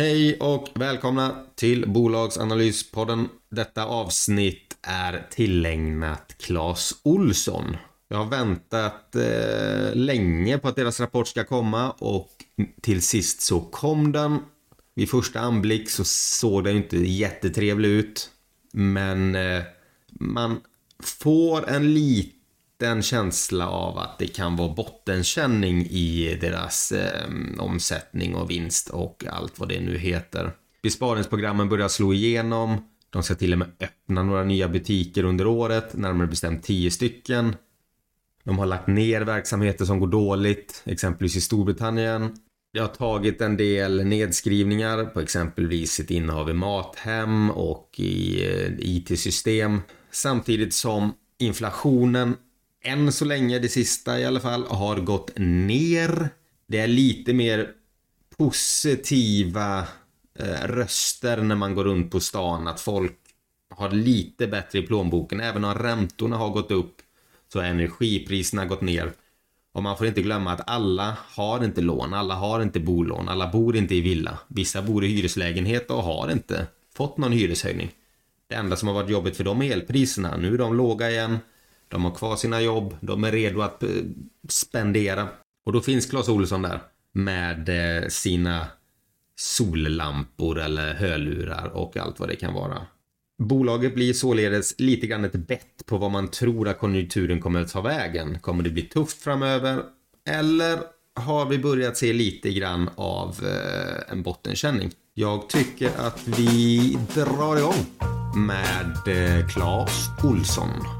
Hej och välkomna till Bolagsanalyspodden. Detta avsnitt är tillägnat Claes Olsson. Jag har väntat eh, länge på att deras rapport ska komma och till sist så kom den. Vid första anblick så såg den inte jättetrevlig ut. Men eh, man får en liten känsla av att det kan vara bottenkänning i deras eh, omsättning och vinst och allt vad det nu heter. Besparingsprogrammen börjar slå igenom. De ska till och med öppna några nya butiker under året, närmare bestämt 10 stycken. De har lagt ner verksamheter som går dåligt, exempelvis i Storbritannien. Jag har tagit en del nedskrivningar på exempelvis sitt innehav i Mathem och i eh, IT-system. Samtidigt som inflationen, än så länge, det sista i alla fall, har gått ner. Det är lite mer positiva eh, röster när man går runt på stan att folk har lite bättre i plånboken. Även om räntorna har gått upp så har energipriserna gått ner. Och man får inte glömma att alla har inte lån, alla har inte bolån, alla bor inte i villa. Vissa bor i hyreslägenhet och har inte fått någon hyreshöjning. Det enda som har varit jobbigt för dem är elpriserna. Nu är de låga igen. De har kvar sina jobb. De är redo att eh, spendera. Och då finns Clas Olsson där med eh, sina sollampor eller hörlurar och allt vad det kan vara. Bolaget blir således lite grann ett bett på vad man tror att konjunkturen kommer att ta vägen. Kommer det bli tufft framöver? Eller har vi börjat se lite grann av eh, en bottenkänning? Jag tycker att vi drar igång med Clas Claes Olsson.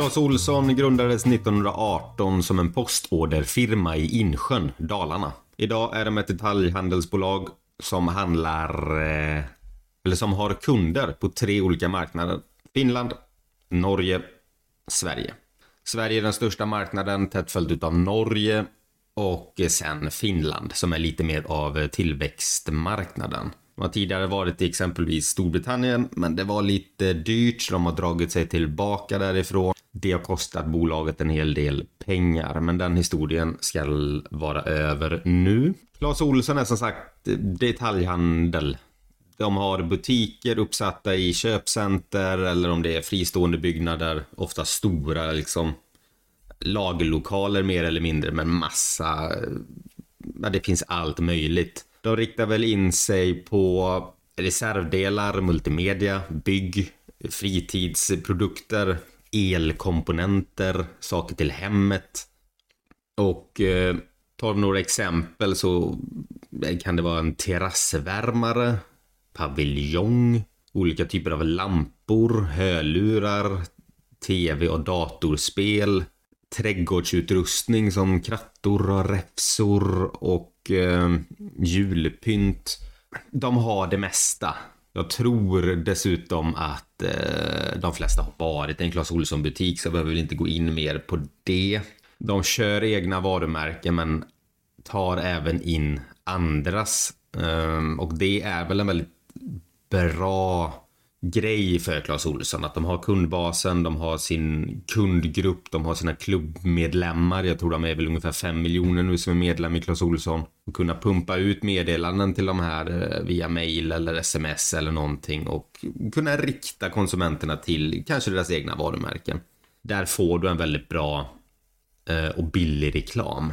Clas Olsson grundades 1918 som en postorderfirma i Insjön, Dalarna. Idag är de ett detaljhandelsbolag som handlar, eh, eller som har kunder på tre olika marknader. Finland, Norge, Sverige. Sverige är den största marknaden, tätt följt av Norge och sen Finland som är lite mer av tillväxtmarknaden. De har tidigare varit i exempelvis Storbritannien, men det var lite dyrt så de har dragit sig tillbaka därifrån. Det har kostat bolaget en hel del pengar, men den historien ska vara över nu. Clas Olsson är som sagt detaljhandel. De har butiker uppsatta i köpcenter eller om det är fristående byggnader, ofta stora liksom lagerlokaler mer eller mindre men massa, ja, det finns allt möjligt. De riktar väl in sig på reservdelar, multimedia, bygg, fritidsprodukter, elkomponenter, saker till hemmet. Och eh, tar några exempel så kan det vara en terrassvärmare, paviljong, olika typer av lampor, hörlurar, tv och datorspel, trädgårdsutrustning som krattor och räfsor och eh, julpynt. De har det mesta. Jag tror dessutom att eh, de flesta har varit i en Clas Ohlson butik så jag behöver inte gå in mer på det. De kör egna varumärken men tar även in andras. Eh, och det är väl en väldigt bra grej för Clas Olsson. Att de har kundbasen, de har sin kundgrupp, de har sina klubbmedlemmar. Jag tror de är väl ungefär 5 miljoner nu som är medlem i Clas Olsson. Och kunna pumpa ut meddelanden till de här eh, via mail eller sms eller någonting och kunna rikta konsumenterna till kanske deras egna varumärken. Där får du en väldigt bra eh, och billig reklam.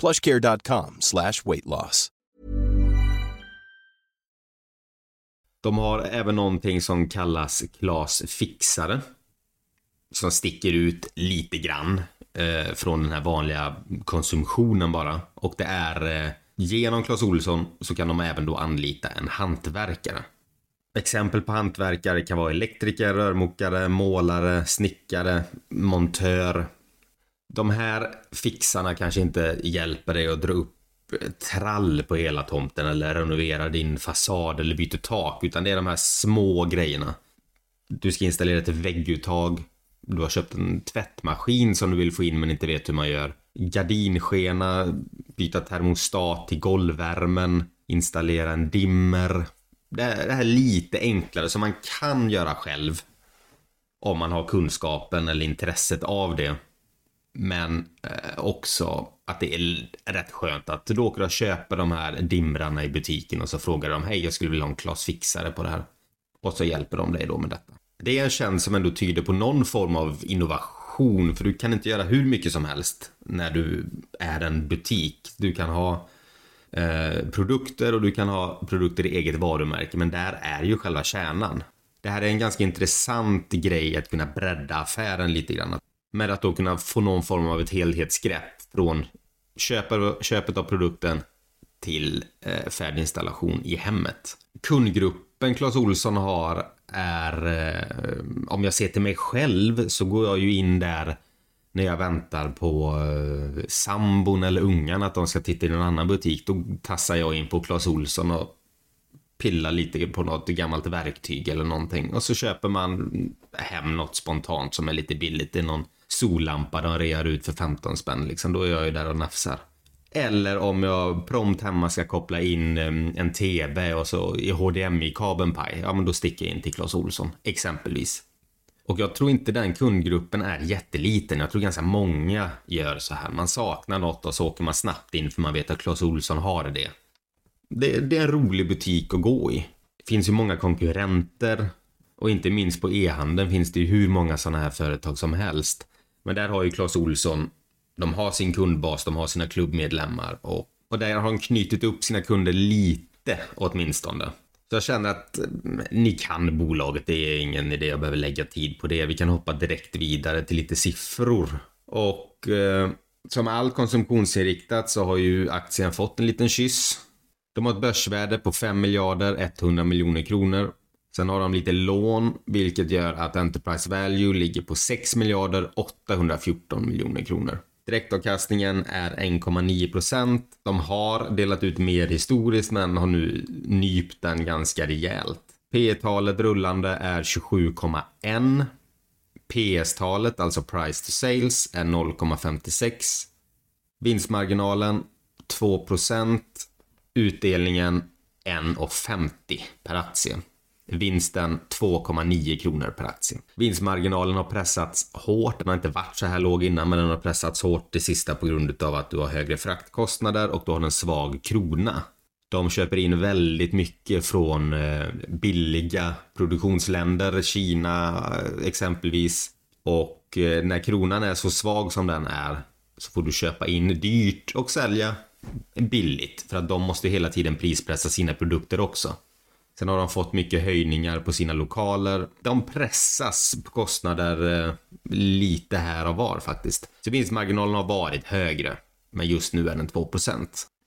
plushcare.com slash weight loss. De har även någonting som kallas Klas Fixare. Som sticker ut lite grann eh, från den här vanliga konsumtionen bara. Och det är eh, genom Clas Olsson så kan de även då anlita en hantverkare. Exempel på hantverkare kan vara elektriker, rörmokare, målare, snickare, montör. De här fixarna kanske inte hjälper dig att dra upp trall på hela tomten eller renovera din fasad eller byta tak utan det är de här små grejerna. Du ska installera ett vägguttag. Du har köpt en tvättmaskin som du vill få in men inte vet hur man gör. Gardinskena, byta termostat till golvvärmen, installera en dimmer. Det här är lite enklare som man kan göra själv. Om man har kunskapen eller intresset av det. Men eh, också att det är rätt skönt att du åker och köper de här dimrarna i butiken och så frågar de hej jag skulle vilja ha en Klas Fixare på det här. Och så hjälper de dig då med detta. Det är en tjänst som ändå tyder på någon form av innovation för du kan inte göra hur mycket som helst när du är en butik. Du kan ha eh, produkter och du kan ha produkter i eget varumärke men där är ju själva kärnan. Det här är en ganska intressant grej att kunna bredda affären lite grann. Med att då kunna få någon form av ett helhetsgrepp från köpet av produkten till eh, färdinstallation i hemmet. Kundgruppen Clas Olsson har är, eh, om jag ser till mig själv så går jag ju in där när jag väntar på eh, sambon eller ungarna att de ska titta i någon annan butik. Då tassar jag in på Clas Olsson och pillar lite på något gammalt verktyg eller någonting. Och så köper man hem något spontant som är lite billigt. i någon sollampa de rear ut för 15 spänn liksom. Då är jag ju där och nafsar. Eller om jag prompt hemma ska koppla in en TV och så i HDMI-kabeln paj. Ja, men då sticker jag in till Clas Olsson exempelvis. Och jag tror inte den kundgruppen är jätteliten. Jag tror ganska många gör så här. Man saknar något och så åker man snabbt in för man vet att Clas Olsson har det. det. Det är en rolig butik att gå i. Det finns ju många konkurrenter och inte minst på e-handeln finns det ju hur många sådana här företag som helst. Men där har ju Clas Olsson, de har sin kundbas, de har sina klubbmedlemmar och, och där har de knutit upp sina kunder lite åtminstone. Så jag känner att mm, ni kan bolaget, det är ingen idé jag behöver lägga tid på det. Vi kan hoppa direkt vidare till lite siffror. Och eh, som allt konsumtionsinriktat så har ju aktien fått en liten kyss. De har ett börsvärde på 5 miljarder 100 miljoner kronor Sen har de lite lån, vilket gör att Enterprise Value ligger på 6 miljarder 814 miljoner kronor. Direktavkastningen är 1,9 procent. De har delat ut mer historiskt men har nu nypt den ganska rejält. P talet rullande är 27,1. PS-talet, alltså price to sales, är 0,56. Vinstmarginalen 2 procent. Utdelningen 1,50 per aktie. Vinsten 2,9 kronor per aktie. Vinstmarginalen har pressats hårt. Den har inte varit så här låg innan men den har pressats hårt det sista på grund av att du har högre fraktkostnader och du har en svag krona. De köper in väldigt mycket från eh, billiga produktionsländer, Kina eh, exempelvis. Och eh, när kronan är så svag som den är så får du köpa in dyrt och sälja billigt för att de måste hela tiden prispressa sina produkter också. Sen har de fått mycket höjningar på sina lokaler. De pressas på kostnader eh, lite här och var faktiskt. Så vinstmarginalen har varit högre. Men just nu är den 2%.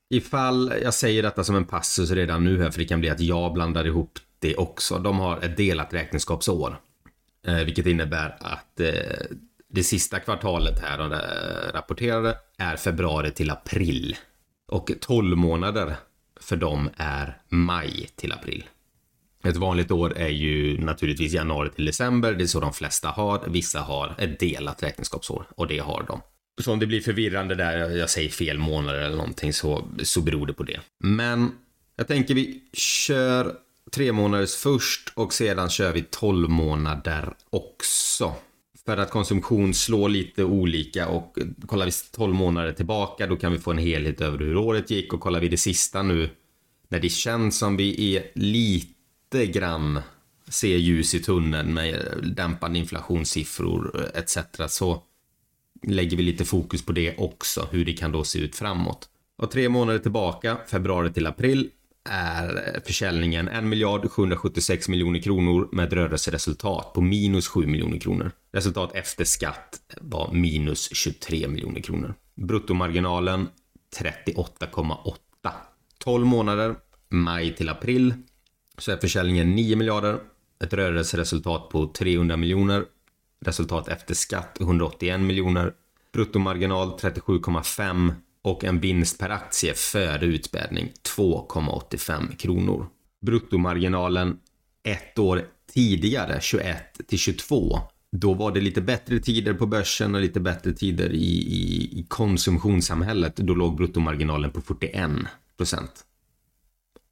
Ifall jag säger detta som en passus redan nu här, för det kan bli att jag blandar ihop det också. De har ett delat räkenskapsår. Eh, vilket innebär att eh, det sista kvartalet här de rapporterade är februari till april. Och 12 månader för dem är maj till april. Ett vanligt år är ju naturligtvis januari till december. Det är så de flesta har. Vissa har ett delat räkenskapsår och det har de. Så om det blir förvirrande där jag säger fel månader eller någonting så, så beror det på det. Men jag tänker vi kör tre månaders först och sedan kör vi 12 månader också. För att konsumtion slår lite olika och kollar vi 12 månader tillbaka då kan vi få en helhet över hur året gick och kollar vi det sista nu när det känns som vi är lite grann se ljus i tunneln med dämpande inflationssiffror etc. så lägger vi lite fokus på det också, hur det kan då se ut framåt. Och tre månader tillbaka, februari till april, är försäljningen 1 miljard 776 miljoner kronor med ett rörelseresultat på minus 7 miljoner kronor. Resultat efter skatt var minus 23 miljoner kronor. Bruttomarginalen 38,8. 12 månader, maj till april, så är försäljningen 9 miljarder, ett rörelseresultat på 300 miljoner, resultat efter skatt 181 miljoner, bruttomarginal 37,5 och en vinst per aktie före utspädning 2,85 kronor. Bruttomarginalen ett år tidigare, 21 till 22, då var det lite bättre tider på börsen och lite bättre tider i, i, i konsumtionssamhället. Då låg bruttomarginalen på 41 procent.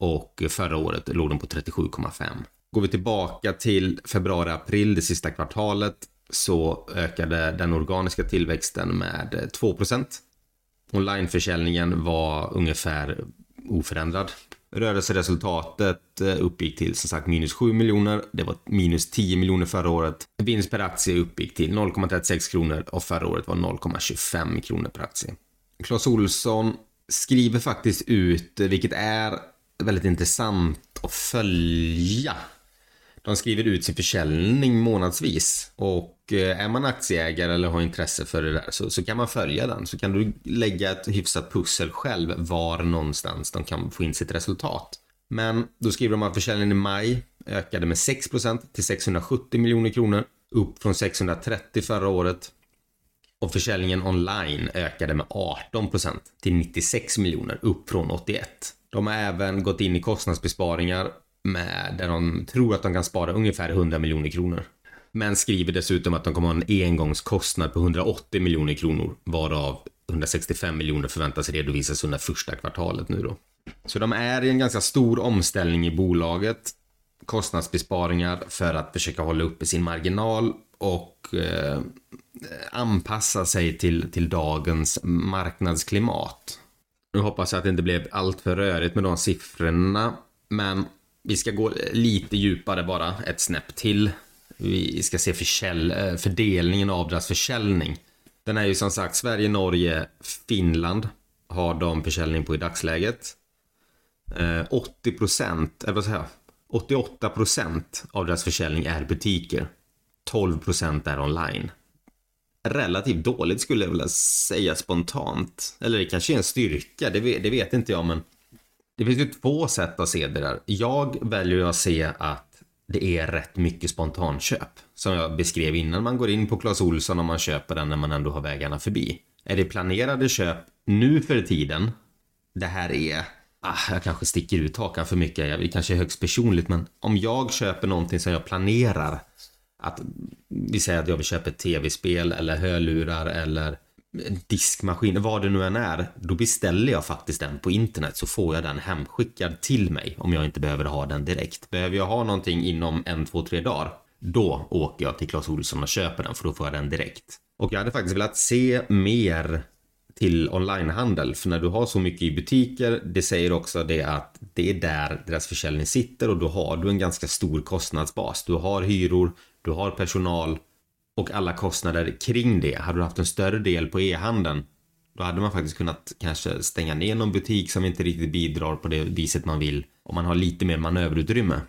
Och förra året låg den på 37,5. Går vi tillbaka till februari-april, det sista kvartalet, så ökade den organiska tillväxten med 2 Onlineförsäljningen var ungefär oförändrad. Rörelseresultatet eh, uppgick till som sagt minus 7 miljoner. Det var minus 10 miljoner förra året. Vinst per aktie uppgick till 0,36 kronor och förra året var 0,25 kronor per aktie. Clas Olsson skriver faktiskt ut, vilket är väldigt intressant att följa de skriver ut sin försäljning månadsvis och eh, är man aktieägare eller har intresse för det där så, så kan man följa den. Så kan du lägga ett hyfsat pussel själv var någonstans de kan få in sitt resultat. Men då skriver de att försäljningen i maj ökade med 6% till 670 miljoner kronor. Upp från 630 förra året. Och försäljningen online ökade med 18% till 96 miljoner. Upp från 81. De har även gått in i kostnadsbesparingar med där de tror att de kan spara ungefär 100 miljoner kronor. Men skriver dessutom att de kommer ha en engångskostnad på 180 miljoner kronor varav 165 miljoner förväntas redovisas under första kvartalet nu då. Så de är i en ganska stor omställning i bolaget. Kostnadsbesparingar för att försöka hålla uppe sin marginal och eh, anpassa sig till, till dagens marknadsklimat. Nu hoppas jag att det inte blev allt för rörigt med de siffrorna. Men vi ska gå lite djupare bara, ett snäpp till. Vi ska se försäl eh, fördelningen av deras försäljning. Den är ju som sagt Sverige, Norge, Finland har de försäljning på i dagsläget. Eh, 80 procent, eller vad säger jag? 88 procent av deras försäljning är butiker. 12 procent är online. Relativt dåligt skulle jag vilja säga spontant. Eller det kanske är en styrka, det vet, det vet inte jag men det finns ju två sätt att se det där. Jag väljer att se att det är rätt mycket spontanköp. Som jag beskrev innan man går in på Clas Olsson och man köper den när man ändå har vägarna förbi. Är det planerade köp nu för tiden? Det här är Ah, jag kanske sticker ut hakan för mycket, jag kanske är högst personligt men om jag köper någonting som jag planerar att vi säger att jag vill köpa ett tv-spel eller hörlurar eller diskmaskin, vad det nu än är, då beställer jag faktiskt den på internet så får jag den hemskickad till mig om jag inte behöver ha den direkt. Behöver jag ha någonting inom en, två, tre dagar, då åker jag till Clas Ohlson och köper den för då får jag den direkt. Och jag hade faktiskt velat se mer till onlinehandel, för när du har så mycket i butiker, det säger också det att det är där deras försäljning sitter och då har du en ganska stor kostnadsbas. Du har hyror, du har personal, och alla kostnader kring det. Hade du haft en större del på e-handeln då hade man faktiskt kunnat kanske stänga ner någon butik som inte riktigt bidrar på det viset man vill. Om man har lite mer manöverutrymme.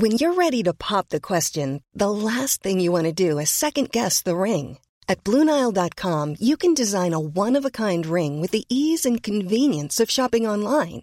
When you're ready to pop the question, the last thing you want to do is second guess the ring. At BlueNile.com you can design a one-of-a-kind ring with the ease and convenience of shopping online.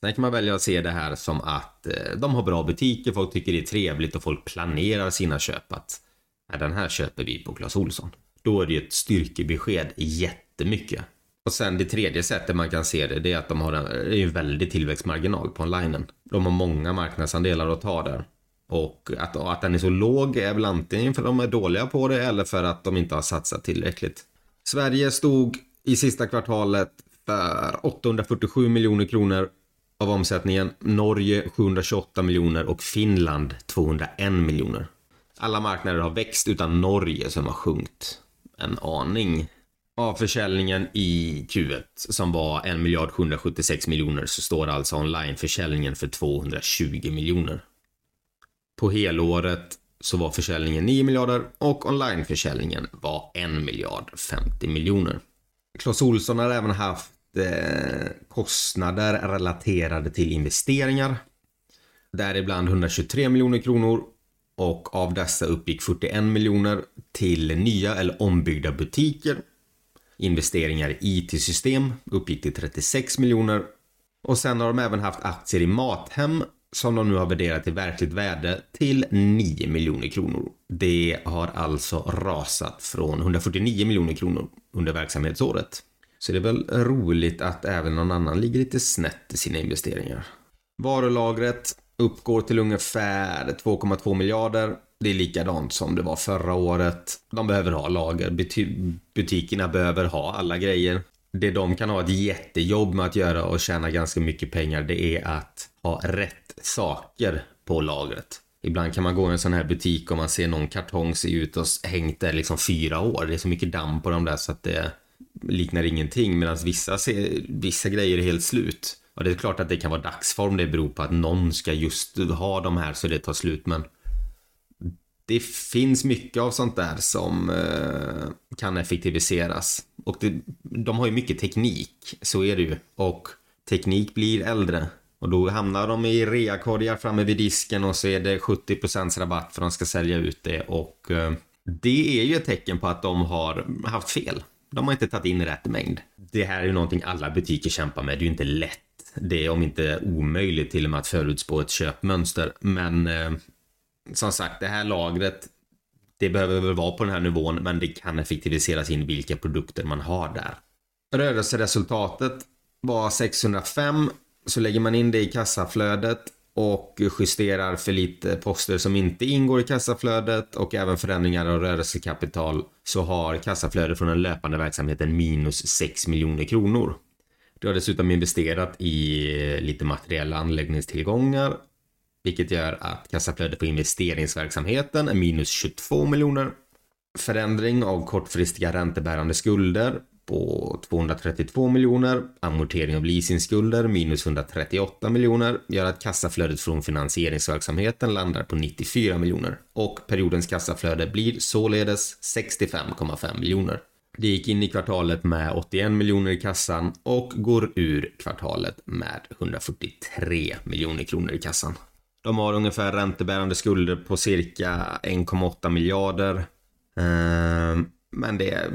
Sen kan man välja att se det här som att eh, de har bra butiker, folk tycker det är trevligt och folk planerar sina köp att den här köper vi på Clas Olsson. Då är det ju ett styrkebesked jättemycket. Och sen det tredje sättet man kan se det, det är att de har en, det är en väldig tillväxtmarginal på onlinen. De har många marknadsandelar att ta där. Och att, att den är så låg är väl antingen för att de är dåliga på det eller för att de inte har satsat tillräckligt. Sverige stod i sista kvartalet för 847 miljoner kronor av omsättningen. Norge 728 miljoner och Finland 201 miljoner. Alla marknader har växt utan Norge som har sjunkit en aning. Av försäljningen i Q1 som var 1 miljard 776 miljoner så står alltså onlineförsäljningen för 220 miljoner. På helåret så var försäljningen 9 miljarder och onlineförsäljningen var 1 miljard 50 miljoner. Clas Ohlson har även haft kostnader relaterade till investeringar. Däribland 123 miljoner kronor och av dessa uppgick 41 miljoner till nya eller ombyggda butiker. Investeringar i IT-system uppgick till 36 miljoner och sen har de även haft aktier i Mathem som de nu har värderat till verkligt värde till 9 miljoner kronor. Det har alltså rasat från 149 miljoner kronor under verksamhetsåret. Så det är väl roligt att även någon annan ligger lite snett i sina investeringar. Varulagret uppgår till ungefär 2,2 miljarder. Det är likadant som det var förra året. De behöver ha lager. Butikerna behöver ha alla grejer. Det de kan ha ett jättejobb med att göra och tjäna ganska mycket pengar det är att ha rätt saker på lagret. Ibland kan man gå i en sån här butik och man ser någon kartong se ut och hängt där liksom fyra år. Det är så mycket damm på dem där så att det liknar ingenting medan vissa, vissa grejer är helt slut. Och det är klart att det kan vara dagsform, det beror på att någon ska just ha de här så det tar slut men det finns mycket av sånt där som eh, kan effektiviseras. Och det, de har ju mycket teknik, så är det ju. Och teknik blir äldre. Och då hamnar de i reakorgar framme vid disken och så är det 70% rabatt för de ska sälja ut det. Och eh, det är ju ett tecken på att de har haft fel. De har inte tagit in rätt mängd. Det här är ju någonting alla butiker kämpar med. Det är ju inte lätt. Det är om inte omöjligt till och med att förutspå ett köpmönster. Men eh, som sagt, det här lagret det behöver väl vara på den här nivån men det kan effektiviseras in vilka produkter man har där. Rörelseresultatet var 605 så lägger man in det i kassaflödet och justerar för lite poster som inte ingår i kassaflödet och även förändringar av rörelsekapital så har kassaflödet från den löpande verksamheten minus 6 miljoner kronor. Du har dessutom investerat i lite materiella anläggningstillgångar vilket gör att kassaflödet på investeringsverksamheten är minus 22 miljoner. Förändring av kortfristiga räntebärande skulder på 232 miljoner. Amortering av leasingskulder minus 138 miljoner gör att kassaflödet från finansieringsverksamheten landar på 94 miljoner och periodens kassaflöde blir således 65,5 miljoner. Det gick in i kvartalet med 81 miljoner i kassan och går ur kvartalet med 143 miljoner kronor i kassan. De har ungefär räntebärande skulder på cirka 1,8 miljarder. Ehm, men det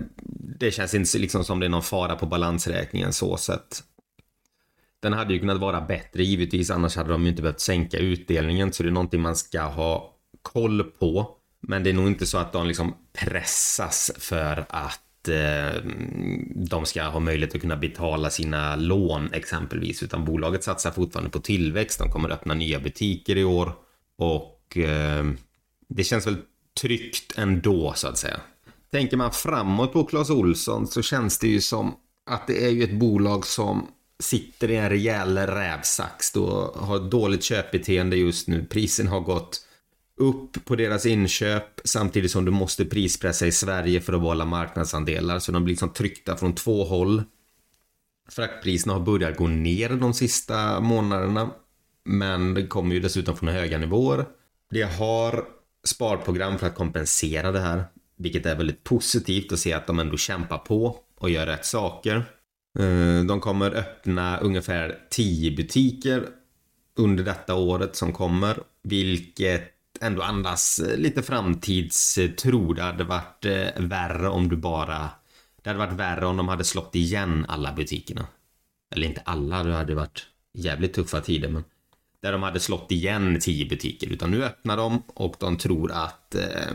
det känns inte liksom som det är någon fara på balansräkningen så sett. Den hade ju kunnat vara bättre givetvis, annars hade de ju inte behövt sänka utdelningen, så det är någonting man ska ha koll på. Men det är nog inte så att de liksom pressas för att eh, de ska ha möjlighet att kunna betala sina lån exempelvis, utan bolaget satsar fortfarande på tillväxt. De kommer öppna nya butiker i år och eh, det känns väl tryggt ändå så att säga. Tänker man framåt på Clas Olsson så känns det ju som att det är ju ett bolag som sitter i en rejäl rävsax då har dåligt köpbeteende just nu. Prisen har gått upp på deras inköp samtidigt som du måste prispressa i Sverige för att behålla marknadsandelar. Så de blir liksom tryckta från två håll. Fraktpriserna har börjat gå ner de sista månaderna. Men det kommer ju dessutom från höga nivåer. Det har sparprogram för att kompensera det här. Vilket är väldigt positivt att se att de ändå kämpar på och gör rätt saker. Eh, de kommer öppna ungefär 10 butiker under detta året som kommer. Vilket ändå andas eh, lite framtidstro. Det hade varit eh, värre om du bara... Det hade varit värre om de hade slått igen alla butikerna. Eller inte alla, det hade varit jävligt tuffa tider men där de hade slått igen tio butiker utan nu öppnar de och de tror att eh,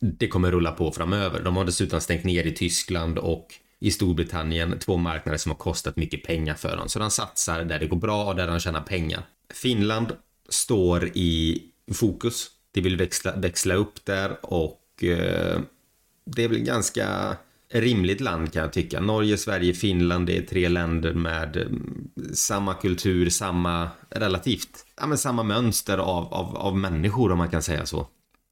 det kommer rulla på framöver. De har dessutom stängt ner i Tyskland och i Storbritannien, två marknader som har kostat mycket pengar för dem. Så de satsar där det går bra och där de tjänar pengar. Finland står i fokus. De vill växla, växla upp där och eh, det är väl ganska rimligt land kan jag tycka. Norge, Sverige, Finland, det är tre länder med eh, samma kultur, samma relativt, ja men samma mönster av, av, av människor om man kan säga så.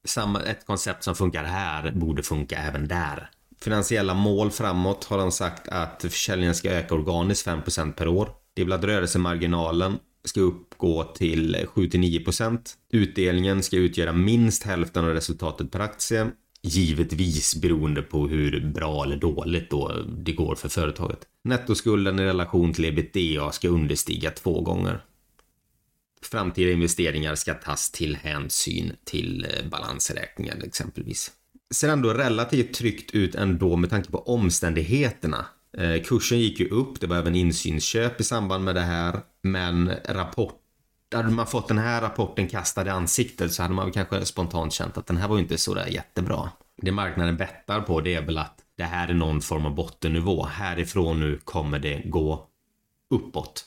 Samma, ett koncept som funkar här borde funka även där. Finansiella mål framåt har de sagt att försäljningen ska öka organiskt 5% per år. Det vill att rörelsemarginalen ska uppgå till 7-9%. Utdelningen ska utgöra minst hälften av resultatet per aktie Givetvis beroende på hur bra eller dåligt då det går för företaget. Nettoskulden i relation till ebitda ska understiga två gånger. Framtida investeringar ska tas till hänsyn till eh, balansräkningen exempelvis. Ser ändå relativt tryggt ut ändå med tanke på omständigheterna. Eh, kursen gick ju upp, det var även insynsköp i samband med det här, men rapport hade man fått den här rapporten kastad i ansiktet så hade man kanske spontant känt att den här var ju inte så där jättebra. Det marknaden bettar på det är väl att det här är någon form av bottennivå. Härifrån nu kommer det gå uppåt.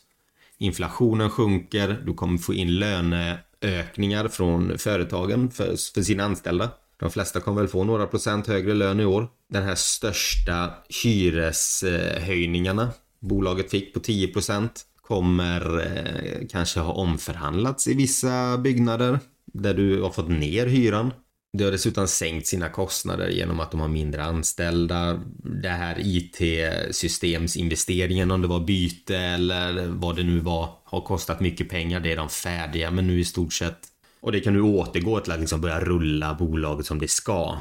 Inflationen sjunker, du kommer få in löneökningar från företagen för, för sina anställda. De flesta kommer väl få några procent högre lön i år. Den här största hyreshöjningarna bolaget fick på 10 procent kommer eh, kanske ha omförhandlats i vissa byggnader där du har fått ner hyran. Det har dessutom sänkt sina kostnader genom att de har mindre anställda. Det här IT-systemsinvesteringen om det var byte eller vad det nu var har kostat mycket pengar. Det är de färdiga med nu i stort sett. Och det kan nu återgå till att liksom börja rulla bolaget som det ska.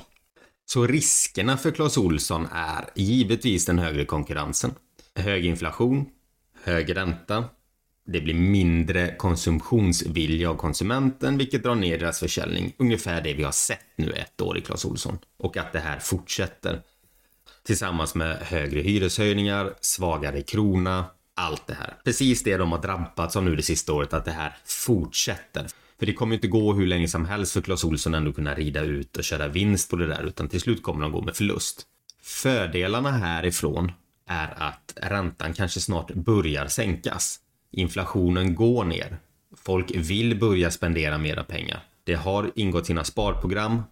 Så riskerna för Clas Olsson är givetvis den högre konkurrensen. Hög inflation, hög ränta. Det blir mindre konsumtionsvilja av konsumenten vilket drar ner deras försäljning. Ungefär det vi har sett nu ett år i Clas Ohlson. Och att det här fortsätter. Tillsammans med högre hyreshöjningar, svagare krona, allt det här. Precis det de har drabbats av nu det sista året, att det här fortsätter. För det kommer inte gå hur länge som helst för Clas Ohlson ändå kunna rida ut och köra vinst på det där, utan till slut kommer de gå med förlust. Fördelarna härifrån är att räntan kanske snart börjar sänkas. Inflationen går ner. Folk vill börja spendera mera pengar. Det har ingått sina sparprogram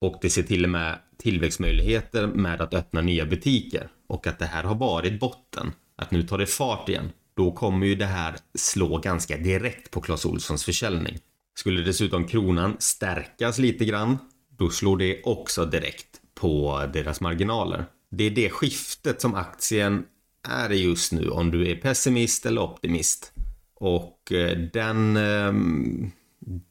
och det ser till och med tillväxtmöjligheter med att öppna nya butiker och att det här har varit botten. Att nu tar det fart igen. Då kommer ju det här slå ganska direkt på Clas Ohlsons försäljning. Skulle dessutom kronan stärkas lite grann, då slår det också direkt på deras marginaler. Det är det skiftet som aktien är det just nu, om du är pessimist eller optimist. Och eh, den... Ehm,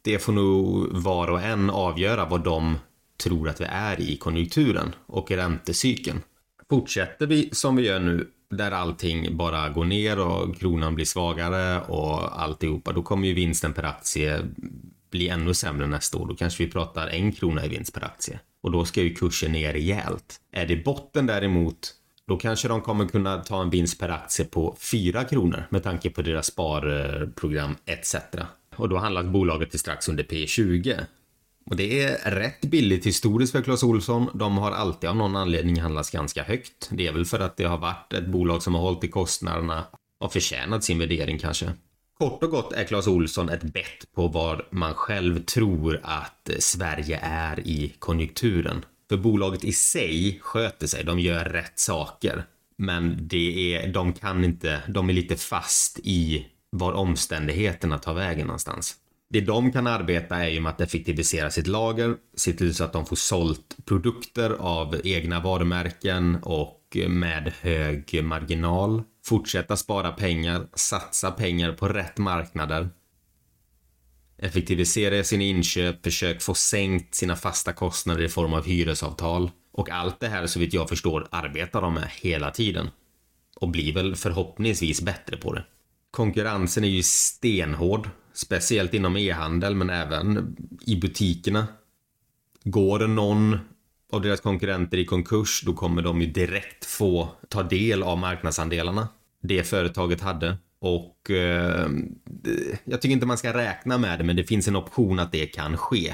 det får nog var och en avgöra vad de tror att vi är i konjunkturen och räntecykeln. Fortsätter vi som vi gör nu, där allting bara går ner och kronan blir svagare och alltihopa, då kommer ju vinsten per aktie bli ännu sämre nästa år. Då kanske vi pratar en krona i vinst per aktie. och då ska ju kursen ner rejält. Är det botten däremot då kanske de kommer kunna ta en vinst per aktie på 4 kronor med tanke på deras sparprogram etc. Och då handlas bolaget till strax under P20. Och det är rätt billigt historiskt för Clas Olsson. De har alltid av någon anledning handlats ganska högt. Det är väl för att det har varit ett bolag som har hållit i kostnaderna och förtjänat sin värdering kanske. Kort och gott är Clas Olsson ett bett på var man själv tror att Sverige är i konjunkturen. För bolaget i sig sköter sig, de gör rätt saker. Men det är, de kan inte, de är lite fast i var omständigheterna tar vägen någonstans. Det de kan arbeta är ju med att effektivisera sitt lager, se till så att de får sålt produkter av egna varumärken och med hög marginal. Fortsätta spara pengar, satsa pengar på rätt marknader. Effektivisera sina inköp, försök få sänkt sina fasta kostnader i form av hyresavtal. Och allt det här så vitt jag förstår arbetar de med hela tiden. Och blir väl förhoppningsvis bättre på det. Konkurrensen är ju stenhård Speciellt inom e-handel men även i butikerna. Går någon av deras konkurrenter i konkurs då kommer de ju direkt få ta del av marknadsandelarna det företaget hade. Och eh, jag tycker inte man ska räkna med det men det finns en option att det kan ske.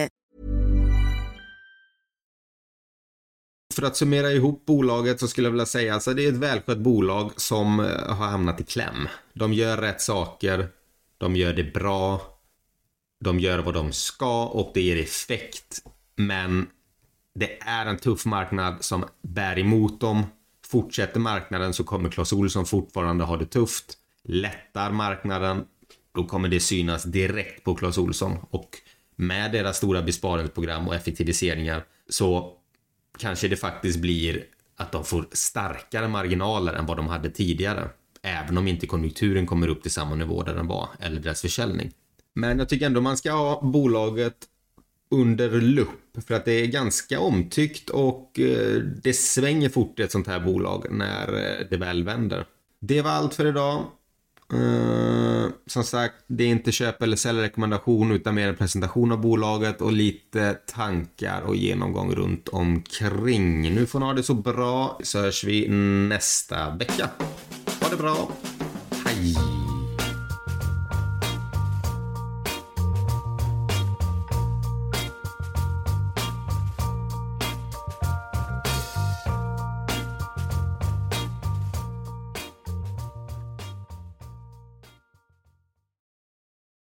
För att summera ihop bolaget så skulle jag vilja säga att alltså det är ett välskött bolag som eh, har hamnat i kläm. De gör rätt saker, de gör det bra, de gör vad de ska och det ger effekt. Men det är en tuff marknad som bär emot dem. Fortsätter marknaden så kommer Clas Ohlson fortfarande ha det tufft. Lättar marknaden, då kommer det synas direkt på Clas Ohlson och med deras stora besparingsprogram och effektiviseringar så kanske det faktiskt blir att de får starkare marginaler än vad de hade tidigare. Även om inte konjunkturen kommer upp till samma nivå där den var, eller deras försäljning. Men jag tycker ändå man ska ha bolaget under lupp för att det är ganska omtyckt och eh, det svänger fort i ett sånt här bolag när eh, det väl vänder. Det var allt för idag. Uh, som sagt, det är inte köp eller säljrekommendation utan mer en presentation av bolaget och lite tankar och genomgång runt omkring. Nu får ni ha det så bra så hörs vi nästa vecka. Ha det bra. Hej!